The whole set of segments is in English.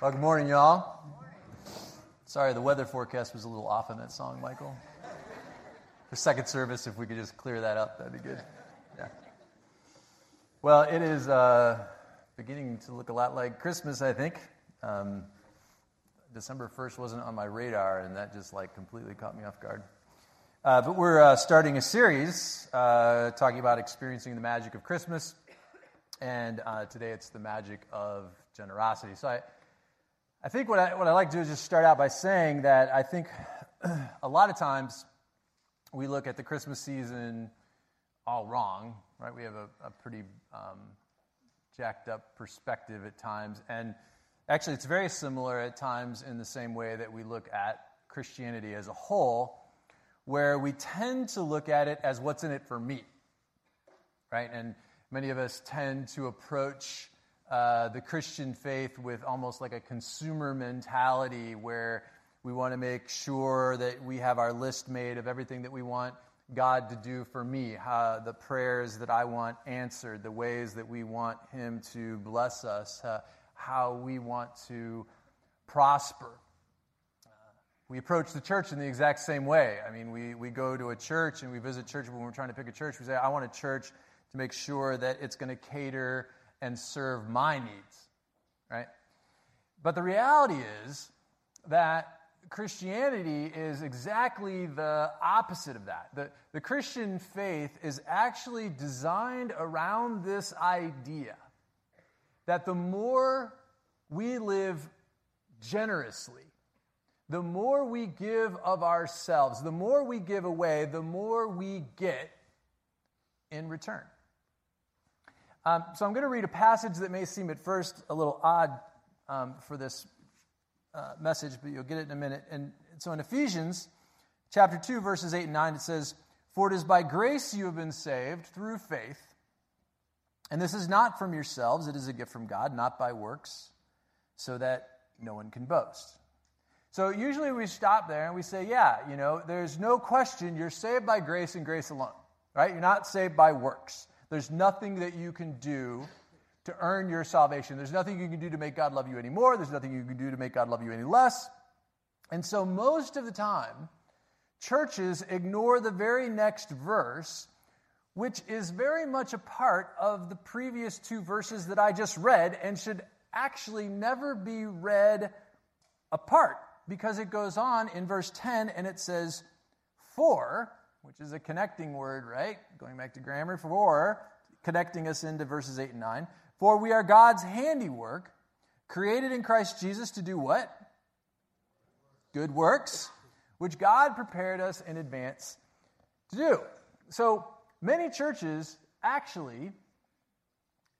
Well, good morning, y'all. Sorry, the weather forecast was a little off on that song, Michael. For second service, if we could just clear that up, that'd be good. Yeah. Well, it is uh, beginning to look a lot like Christmas, I think. Um, December 1st wasn't on my radar, and that just like completely caught me off guard. Uh, but we're uh, starting a series uh, talking about experiencing the magic of Christmas, and uh, today it's the magic of generosity. So I, I think what I, what I like to do is just start out by saying that I think a lot of times we look at the Christmas season all wrong, right? We have a, a pretty um, jacked up perspective at times. And actually, it's very similar at times in the same way that we look at Christianity as a whole, where we tend to look at it as what's in it for me, right? And many of us tend to approach uh, the Christian faith with almost like a consumer mentality where we want to make sure that we have our list made of everything that we want God to do for me, how, the prayers that I want answered, the ways that we want Him to bless us, uh, how we want to prosper. We approach the church in the exact same way. I mean, we, we go to a church and we visit church when we're trying to pick a church. We say, I want a church to make sure that it's going to cater and serve my needs, right? But the reality is that Christianity is exactly the opposite of that. The, the Christian faith is actually designed around this idea that the more we live generously, the more we give of ourselves, the more we give away, the more we get in return. Um, so I'm going to read a passage that may seem at first a little odd um, for this uh, message, but you'll get it in a minute. And so in Ephesians chapter 2, verses 8 and 9, it says, For it is by grace you have been saved through faith. And this is not from yourselves, it is a gift from God, not by works, so that no one can boast. So usually we stop there and we say, yeah, you know, there's no question you're saved by grace and grace alone, right? You're not saved by works. There's nothing that you can do to earn your salvation. There's nothing you can do to make God love you any more. There's nothing you can do to make God love you any less. And so, most of the time, churches ignore the very next verse, which is very much a part of the previous two verses that I just read and should actually never be read apart because it goes on in verse 10 and it says, For which is a connecting word, right? Going back to grammar, for connecting us into verses 8 and 9. For we are God's handiwork, created in Christ Jesus to do what? Good works, which God prepared us in advance to do. So many churches actually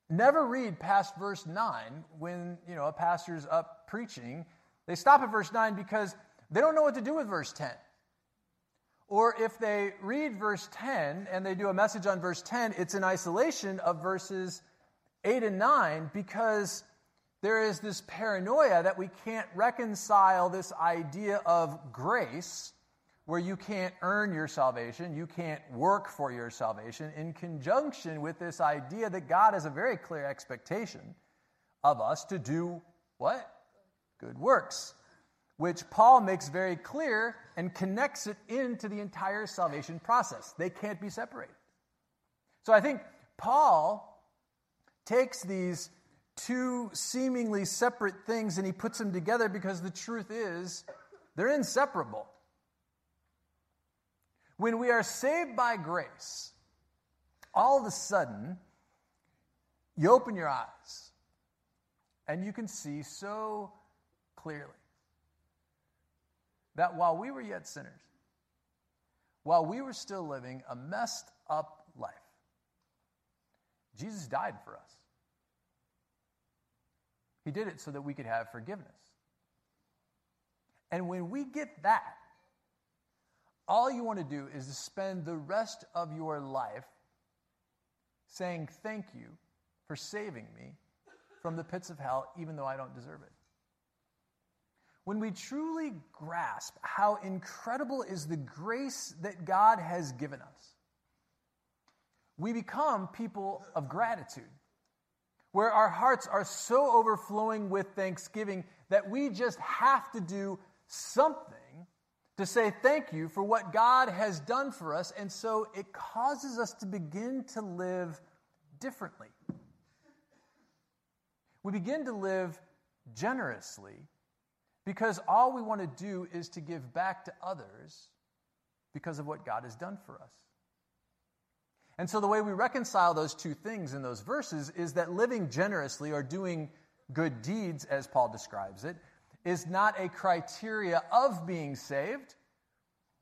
never read past verse 9 when you know a pastor's up preaching. They stop at verse 9 because they don't know what to do with verse 10. Or if they read verse 10 and they do a message on verse 10, it's in isolation of verses 8 and 9 because there is this paranoia that we can't reconcile this idea of grace, where you can't earn your salvation, you can't work for your salvation, in conjunction with this idea that God has a very clear expectation of us to do what? Good works which Paul makes very clear and connects it into the entire salvation process. They can't be separated. So I think Paul takes these two seemingly separate things and he puts them together because the truth is they're inseparable. When we are saved by grace, all of a sudden, you open your eyes and you can see so clearly that while we were yet sinners, while we were still living a messed up life, Jesus died for us. He did it so that we could have forgiveness. And when we get that, all you want to do is to spend the rest of your life saying thank you for saving me from the pits of hell, even though I don't deserve it when we truly grasp how incredible is the grace that God has given us, we become people of gratitude. where our hearts are so overflowing with thanksgiving that we just have to do something to say thank you for what God has done for us. And so it causes us to begin to live differently. We begin to live generously because all we want to do is to give back to others because of what God has done for us. And so the way we reconcile those two things in those verses is that living generously or doing good deeds, as Paul describes it, is not a criteria of being saved,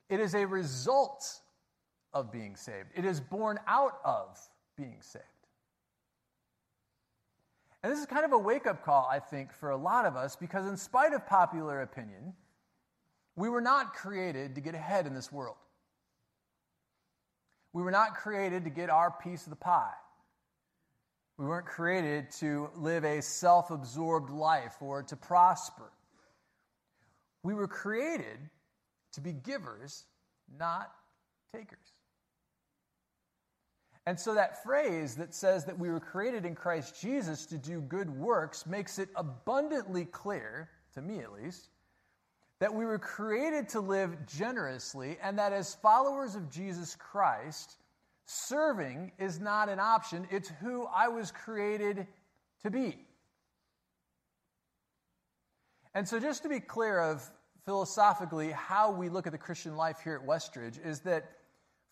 it is a result of being saved. It is born out of being saved. And this is kind of a wake up call, I think, for a lot of us, because in spite of popular opinion, we were not created to get ahead in this world. We were not created to get our piece of the pie. We weren't created to live a self absorbed life or to prosper. We were created to be givers, not takers. And so that phrase that says that we were created in Christ Jesus to do good works makes it abundantly clear, to me at least, that we were created to live generously and that as followers of Jesus Christ, serving is not an option, it's who I was created to be. And so, just to be clear of philosophically how we look at the Christian life here at Westridge, is that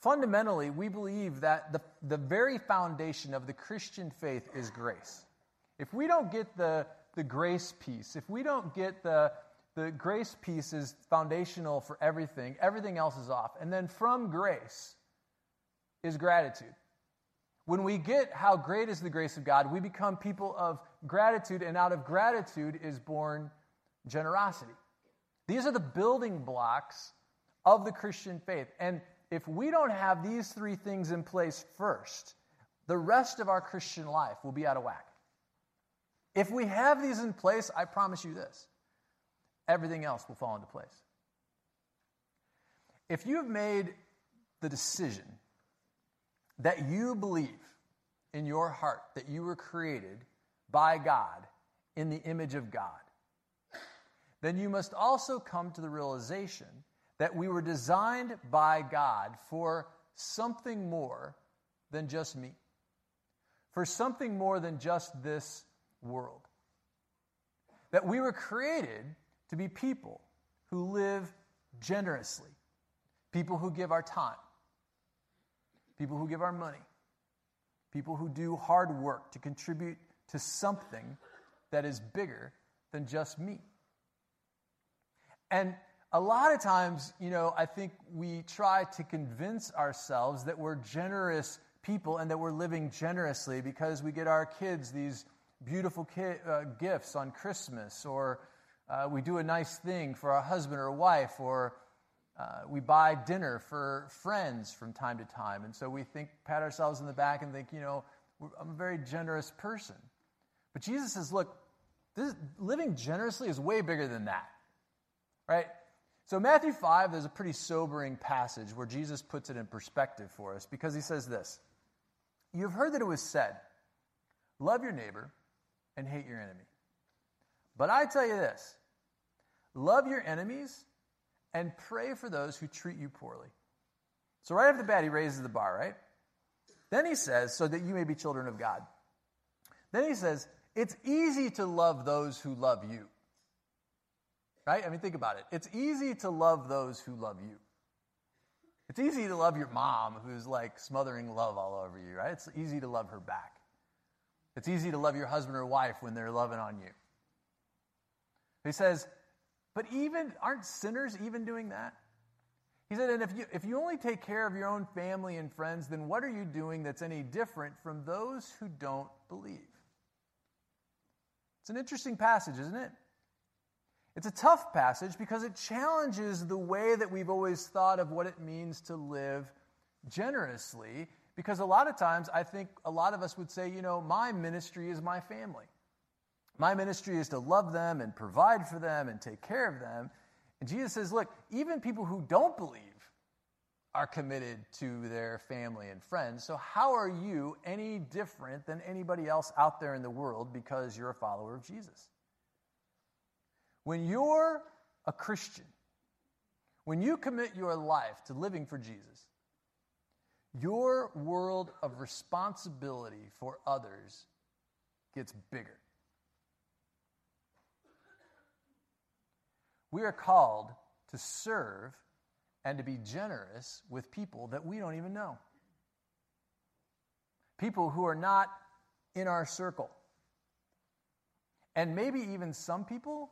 Fundamentally, we believe that the, the very foundation of the Christian faith is grace. If we don't get the, the grace piece, if we don't get the, the grace piece is foundational for everything, everything else is off. And then from grace is gratitude. When we get how great is the grace of God, we become people of gratitude, and out of gratitude is born generosity. These are the building blocks of the Christian faith. And if we don't have these three things in place first, the rest of our Christian life will be out of whack. If we have these in place, I promise you this everything else will fall into place. If you have made the decision that you believe in your heart that you were created by God in the image of God, then you must also come to the realization that we were designed by God for something more than just me, for something more than just this world. That we were created to be people who live generously, people who give our time, people who give our money, people who do hard work to contribute to something that is bigger than just me. And a lot of times, you know, I think we try to convince ourselves that we're generous people and that we're living generously because we get our kids these beautiful ki- uh, gifts on Christmas, or uh, we do a nice thing for our husband or wife, or uh, we buy dinner for friends from time to time. And so we think, pat ourselves in the back and think, you know, I'm a very generous person. But Jesus says, look, this, living generously is way bigger than that, right? So, Matthew 5, there's a pretty sobering passage where Jesus puts it in perspective for us because he says this You've heard that it was said, Love your neighbor and hate your enemy. But I tell you this love your enemies and pray for those who treat you poorly. So, right off the bat, he raises the bar, right? Then he says, So that you may be children of God. Then he says, It's easy to love those who love you. Right? I mean, think about it. It's easy to love those who love you. It's easy to love your mom who's like smothering love all over you, right? It's easy to love her back. It's easy to love your husband or wife when they're loving on you. He says, but even aren't sinners even doing that? He said, and if you if you only take care of your own family and friends, then what are you doing that's any different from those who don't believe? It's an interesting passage, isn't it? It's a tough passage because it challenges the way that we've always thought of what it means to live generously. Because a lot of times, I think a lot of us would say, you know, my ministry is my family. My ministry is to love them and provide for them and take care of them. And Jesus says, look, even people who don't believe are committed to their family and friends. So, how are you any different than anybody else out there in the world because you're a follower of Jesus? When you're a Christian, when you commit your life to living for Jesus, your world of responsibility for others gets bigger. We are called to serve and to be generous with people that we don't even know. People who are not in our circle. And maybe even some people,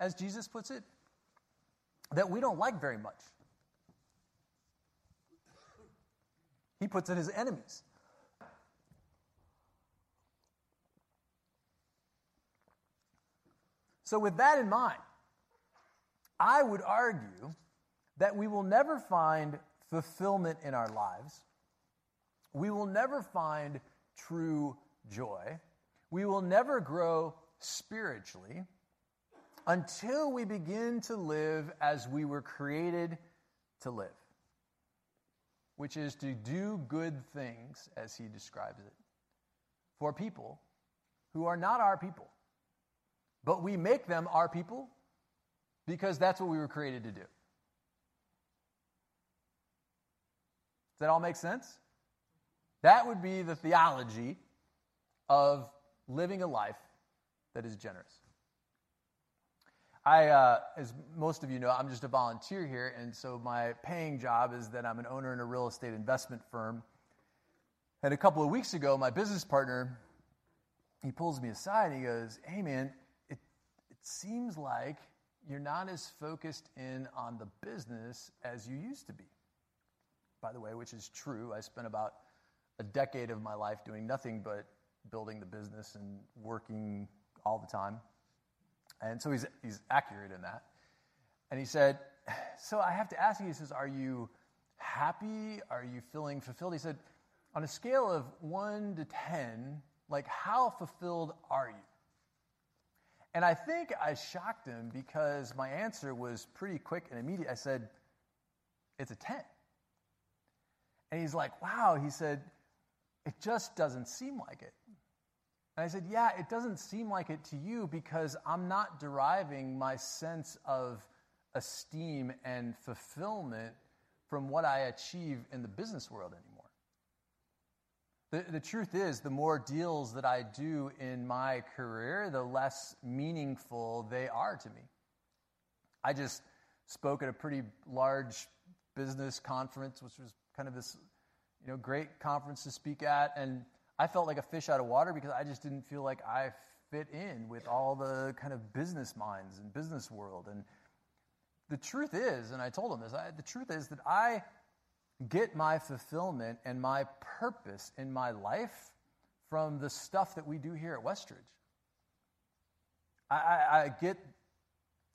as Jesus puts it, that we don't like very much. He puts it as enemies. So, with that in mind, I would argue that we will never find fulfillment in our lives. We will never find true joy. We will never grow spiritually until we begin to live as we were created to live, which is to do good things, as he describes it, for people who are not our people. But we make them our people because that's what we were created to do. Does that all make sense? That would be the theology of living a life that is generous. I, uh, as most of you know, I'm just a volunteer here, and so my paying job is that I'm an owner in a real estate investment firm. And a couple of weeks ago, my business partner, he pulls me aside and he goes, Hey man, it, it seems like you're not as focused in on the business as you used to be. By the way, which is true. I spent about a decade of my life doing nothing but building the business and working all the time. And so he's, he's accurate in that. And he said, So I have to ask you, he says, Are you happy? Are you feeling fulfilled? He said, On a scale of one to 10, like, how fulfilled are you? And I think I shocked him because my answer was pretty quick and immediate. I said, It's a 10. And he's like, Wow. He said, It just doesn't seem like it. And I said, Yeah, it doesn't seem like it to you because I'm not deriving my sense of esteem and fulfillment from what I achieve in the business world anymore. The, the truth is, the more deals that I do in my career, the less meaningful they are to me. I just spoke at a pretty large business conference, which was kind of this you know, great conference to speak at, and I felt like a fish out of water because I just didn't feel like I fit in with all the kind of business minds and business world. And the truth is, and I told him this, I, the truth is that I get my fulfillment and my purpose in my life from the stuff that we do here at Westridge. I, I, I get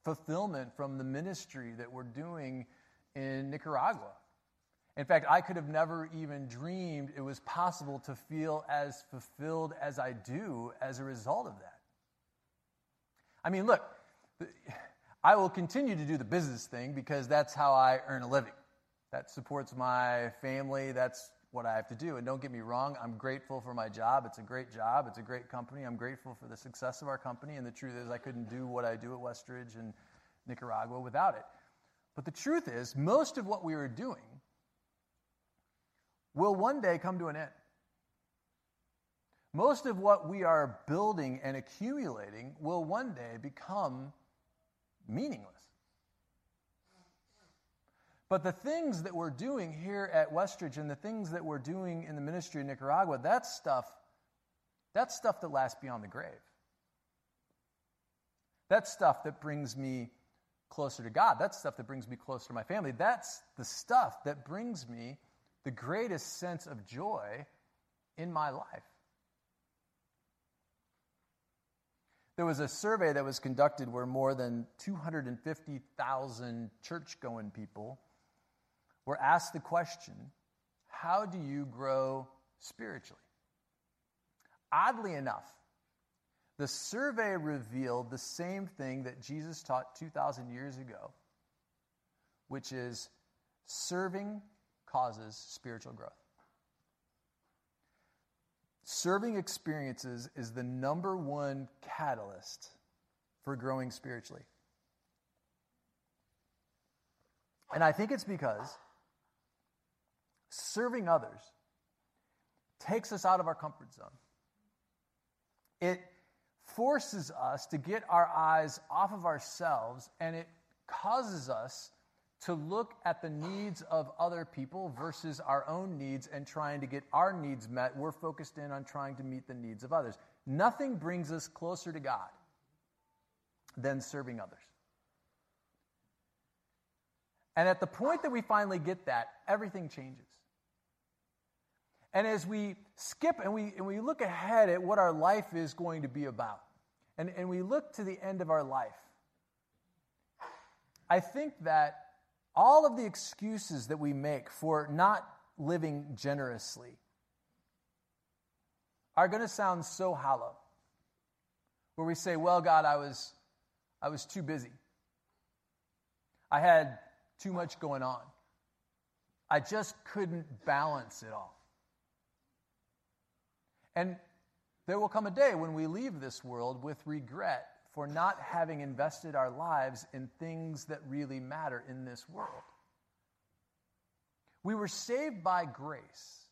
fulfillment from the ministry that we're doing in Nicaragua. In fact, I could have never even dreamed it was possible to feel as fulfilled as I do as a result of that. I mean, look, I will continue to do the business thing because that's how I earn a living. That supports my family. That's what I have to do. And don't get me wrong, I'm grateful for my job. It's a great job, it's a great company. I'm grateful for the success of our company. And the truth is, I couldn't do what I do at Westridge and Nicaragua without it. But the truth is, most of what we were doing will one day come to an end. Most of what we are building and accumulating will one day become meaningless. But the things that we're doing here at Westridge and the things that we're doing in the ministry of Nicaragua, that stuff, that's stuff that lasts beyond the grave. That's stuff that brings me closer to God. That's stuff that brings me closer to my family. That's the stuff that brings me the greatest sense of joy in my life. There was a survey that was conducted where more than 250,000 church going people were asked the question How do you grow spiritually? Oddly enough, the survey revealed the same thing that Jesus taught 2,000 years ago, which is serving causes spiritual growth. Serving experiences is the number one catalyst for growing spiritually. And I think it's because serving others takes us out of our comfort zone. It forces us to get our eyes off of ourselves and it causes us to look at the needs of other people versus our own needs and trying to get our needs met. We're focused in on trying to meet the needs of others. Nothing brings us closer to God than serving others. And at the point that we finally get that, everything changes. And as we skip and we, and we look ahead at what our life is going to be about, and, and we look to the end of our life, I think that all of the excuses that we make for not living generously are going to sound so hollow. Where we say, well, God, I was, I was too busy. I had too much going on. I just couldn't balance it all. And there will come a day when we leave this world with regret for not having invested our lives in things that really matter in this world. We were saved by grace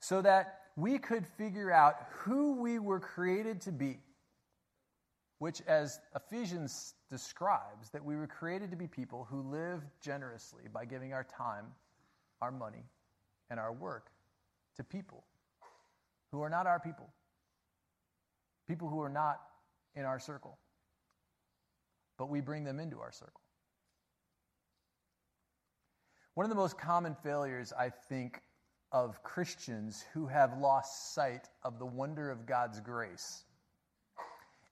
so that we could figure out who we were created to be, which, as Ephesians describes, that we were created to be people who live generously by giving our time, our money, and our work to people who are not our people, people who are not in our circle, but we bring them into our circle. One of the most common failures, I think, of Christians who have lost sight of the wonder of God's grace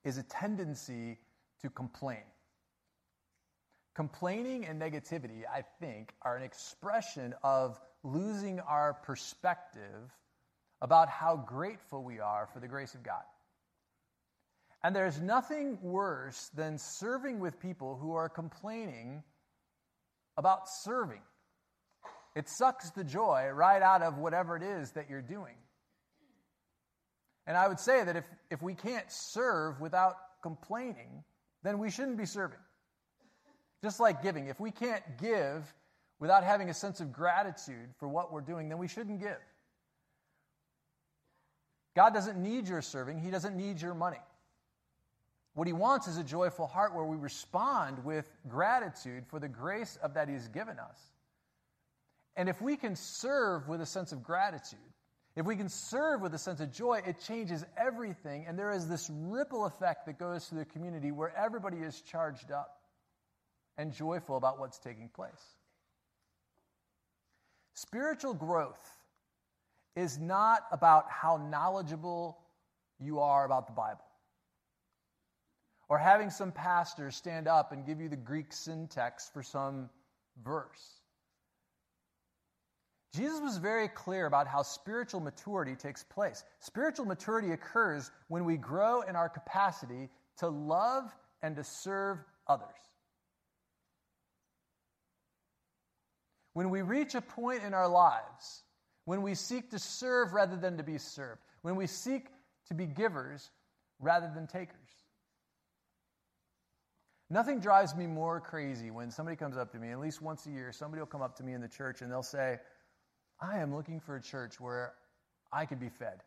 is a tendency to complain. Complaining and negativity, I think, are an expression of losing our perspective about how grateful we are for the grace of God. And there's nothing worse than serving with people who are complaining about serving. It sucks the joy right out of whatever it is that you're doing. And I would say that if, if we can't serve without complaining, then we shouldn't be serving. Just like giving. If we can't give without having a sense of gratitude for what we're doing, then we shouldn't give. God doesn't need your serving, He doesn't need your money. What He wants is a joyful heart where we respond with gratitude for the grace of that He's given us. And if we can serve with a sense of gratitude, if we can serve with a sense of joy, it changes everything. And there is this ripple effect that goes through the community where everybody is charged up and joyful about what's taking place. Spiritual growth is not about how knowledgeable you are about the Bible or having some pastor stand up and give you the Greek syntax for some verse. Jesus was very clear about how spiritual maturity takes place. Spiritual maturity occurs when we grow in our capacity to love and to serve others. When we reach a point in our lives when we seek to serve rather than to be served, when we seek to be givers rather than takers. Nothing drives me more crazy when somebody comes up to me, at least once a year, somebody will come up to me in the church and they'll say, I am looking for a church where I could be fed.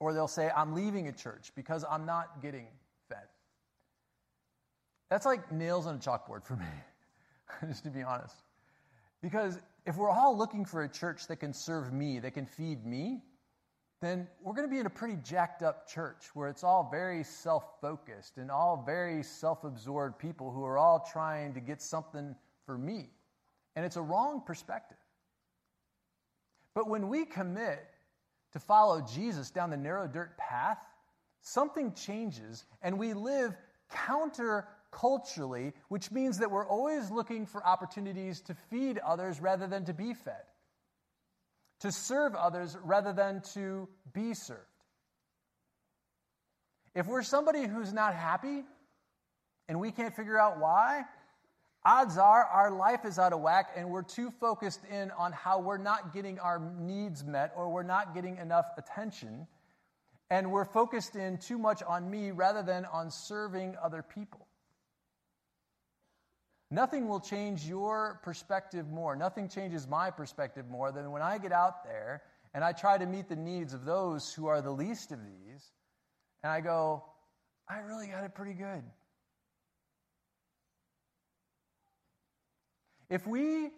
Or they'll say, I'm leaving a church because I'm not getting fed. That's like nails on a chalkboard for me, just to be honest. Because if we're all looking for a church that can serve me, that can feed me, then we're going to be in a pretty jacked up church where it's all very self focused and all very self absorbed people who are all trying to get something for me. And it's a wrong perspective. But when we commit to follow Jesus down the narrow dirt path, something changes and we live counter culturally, which means that we're always looking for opportunities to feed others rather than to be fed, to serve others rather than to be served. If we're somebody who's not happy and we can't figure out why, odds are our life is out of whack and we're too focused in on how we're not getting our needs met or we're not getting enough attention. And we're focused in too much on me rather than on serving other people. Nothing will change your perspective more. Nothing changes my perspective more than when I get out there and I try to meet the needs of those who are the least of these. And I go, I really got it pretty good. If we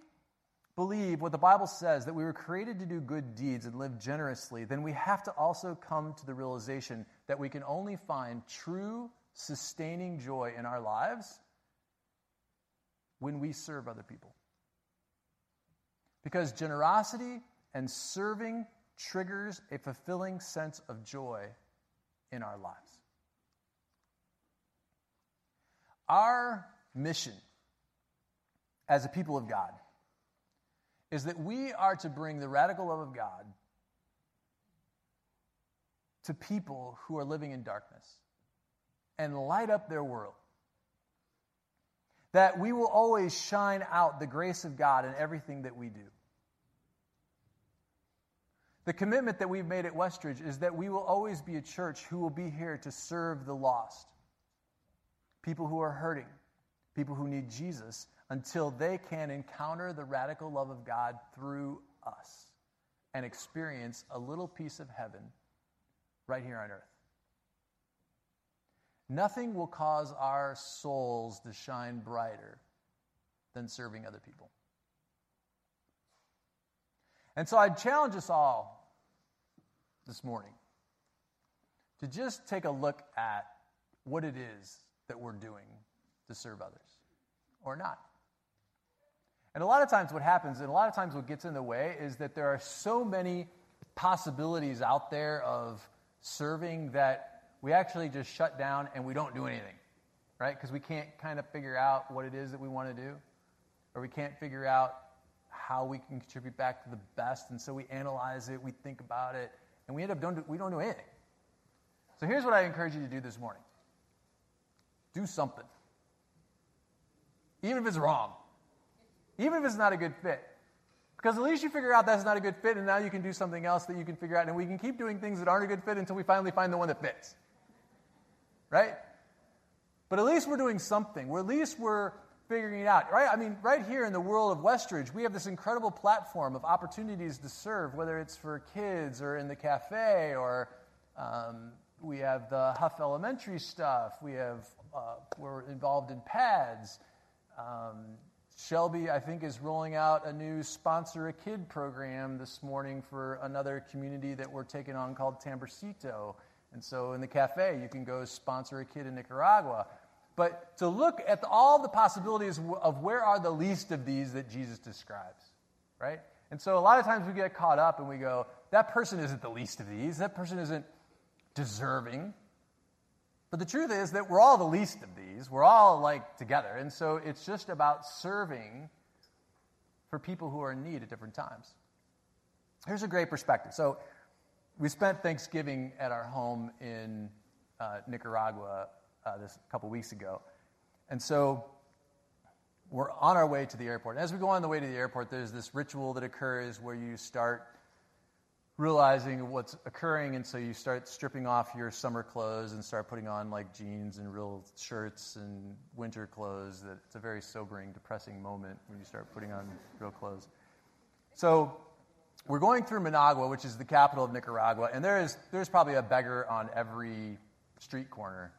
believe what the Bible says, that we were created to do good deeds and live generously, then we have to also come to the realization that we can only find true, sustaining joy in our lives when we serve other people. Because generosity and serving triggers a fulfilling sense of joy in our lives. Our mission as a people of God is that we are to bring the radical love of God to people who are living in darkness and light up their world. That we will always shine out the grace of God in everything that we do. The commitment that we've made at Westridge is that we will always be a church who will be here to serve the lost, people who are hurting, people who need Jesus, until they can encounter the radical love of God through us and experience a little piece of heaven right here on earth. Nothing will cause our souls to shine brighter than serving other people. And so I challenge us all this morning to just take a look at what it is that we're doing to serve others or not. And a lot of times, what happens, and a lot of times, what gets in the way is that there are so many possibilities out there of serving that we actually just shut down and we don't do anything, right? Because we can't kind of figure out what it is that we want to do, or we can't figure out how we can contribute back to the best. And so we analyze it, we think about it, and we end up don't we don't do anything. So here's what I encourage you to do this morning do something, even if it's wrong even if it's not a good fit. Because at least you figure out that's not a good fit, and now you can do something else that you can figure out, and we can keep doing things that aren't a good fit until we finally find the one that fits. Right? But at least we're doing something. Or at least we're figuring it out, right? I mean, right here in the world of Westridge, we have this incredible platform of opportunities to serve, whether it's for kids or in the cafe, or um, we have the Huff Elementary stuff. We have uh, we're involved in pads. Um, Shelby, I think, is rolling out a new Sponsor a Kid program this morning for another community that we're taking on called Tamborcito. And so in the cafe, you can go sponsor a kid in Nicaragua. But to look at all the possibilities of where are the least of these that Jesus describes, right? And so a lot of times we get caught up and we go, that person isn't the least of these. That person isn't deserving. But the truth is that we're all the least of these. We're all like together. And so it's just about serving for people who are in need at different times. Here's a great perspective. So we spent Thanksgiving at our home in uh, Nicaragua uh, this a couple weeks ago. And so we're on our way to the airport. And as we go on the way to the airport, there's this ritual that occurs where you start realizing what's occurring, and so you start stripping off your summer clothes and start putting on like jeans and real shirts and winter clothes. That it's a very sobering, depressing moment when you start putting on real clothes. So we're going through Managua, which is the capital of Nicaragua, and there is there's probably a beggar on every street corner.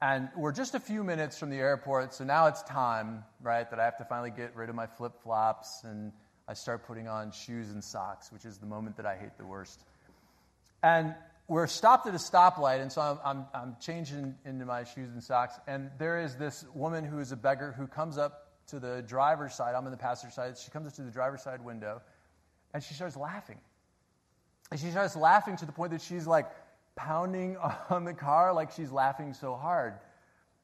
And we're just a few minutes from the airport, so now it's time, right, that I have to finally get rid of my flip flops and I start putting on shoes and socks, which is the moment that I hate the worst. And we're stopped at a stoplight, and so I'm, I'm, I'm, changing into my shoes and socks. And there is this woman who is a beggar who comes up to the driver's side. I'm in the passenger side. She comes up to the driver's side window, and she starts laughing. And she starts laughing to the point that she's like pounding on the car, like she's laughing so hard.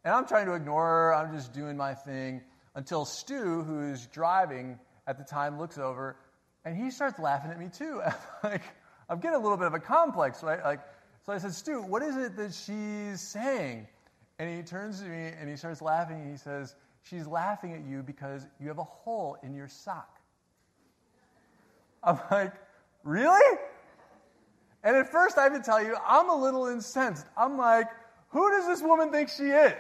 And I'm trying to ignore her. I'm just doing my thing until Stu, who's driving, at the time looks over and he starts laughing at me too. like, I'm getting a little bit of a complex, right? Like, so I said, Stu, what is it that she's saying? And he turns to me and he starts laughing and he says, She's laughing at you because you have a hole in your sock. I'm like, Really? And at first, I have to tell you, I'm a little incensed. I'm like, Who does this woman think she is?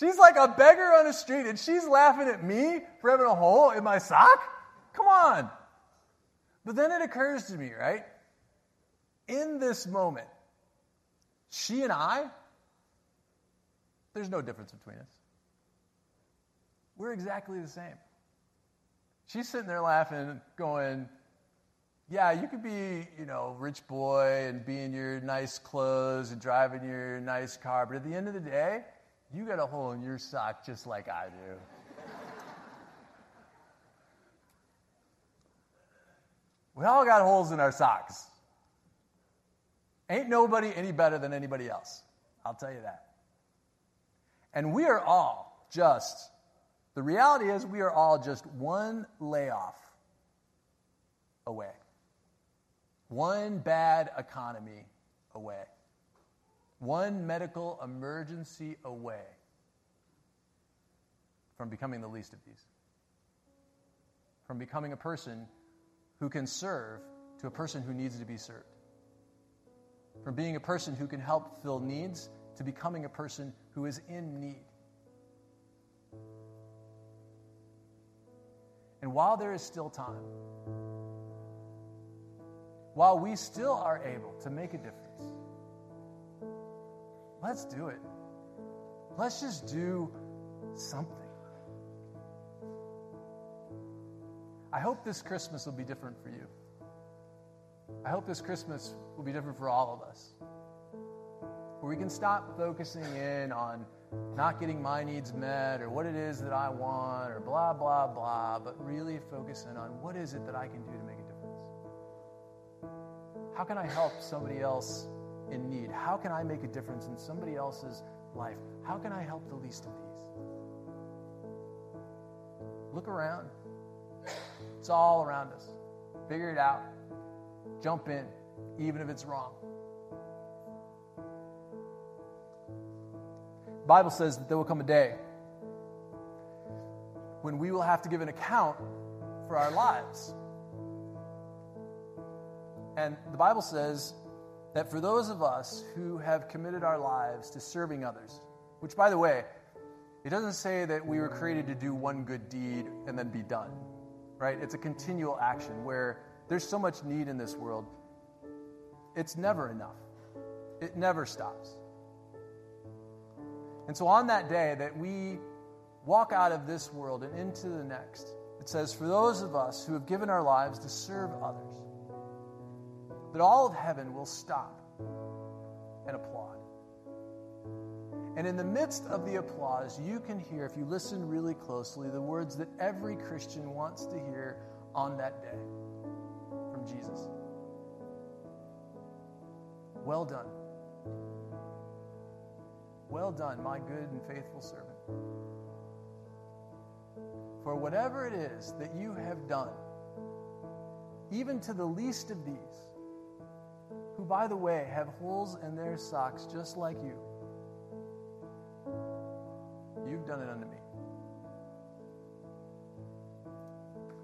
She's like a beggar on the street, and she's laughing at me for having a hole in my sock? Come on. But then it occurs to me, right? In this moment, she and I, there's no difference between us. We're exactly the same. She's sitting there laughing, going, Yeah, you could be, you know, rich boy and be in your nice clothes and driving your nice car, but at the end of the day, you got a hole in your sock just like I do. we all got holes in our socks. Ain't nobody any better than anybody else. I'll tell you that. And we are all just, the reality is, we are all just one layoff away, one bad economy away, one medical emergency away from becoming the least of these, from becoming a person who can serve to a person who needs to be served. From being a person who can help fill needs to becoming a person who is in need. And while there is still time, while we still are able to make a difference, let's do it. Let's just do something. I hope this Christmas will be different for you. I hope this Christmas will be different for all of us. Where we can stop focusing in on not getting my needs met or what it is that I want or blah, blah, blah, but really focusing on what is it that I can do to make a difference? How can I help somebody else in need? How can I make a difference in somebody else's life? How can I help the least of these? Look around. It's all around us. Figure it out. Jump in, even if it's wrong. Bible says that there will come a day when we will have to give an account for our lives. And the Bible says that for those of us who have committed our lives to serving others, which, by the way, it doesn't say that we were created to do one good deed and then be done, right? It's a continual action where there's so much need in this world. It's never enough, it never stops. And so, on that day that we walk out of this world and into the next, it says, For those of us who have given our lives to serve others, that all of heaven will stop and applaud. And in the midst of the applause, you can hear, if you listen really closely, the words that every Christian wants to hear on that day from Jesus. Well done. Well done, my good and faithful servant. For whatever it is that you have done, even to the least of these, who, by the way, have holes in their socks just like you, you've done it unto me.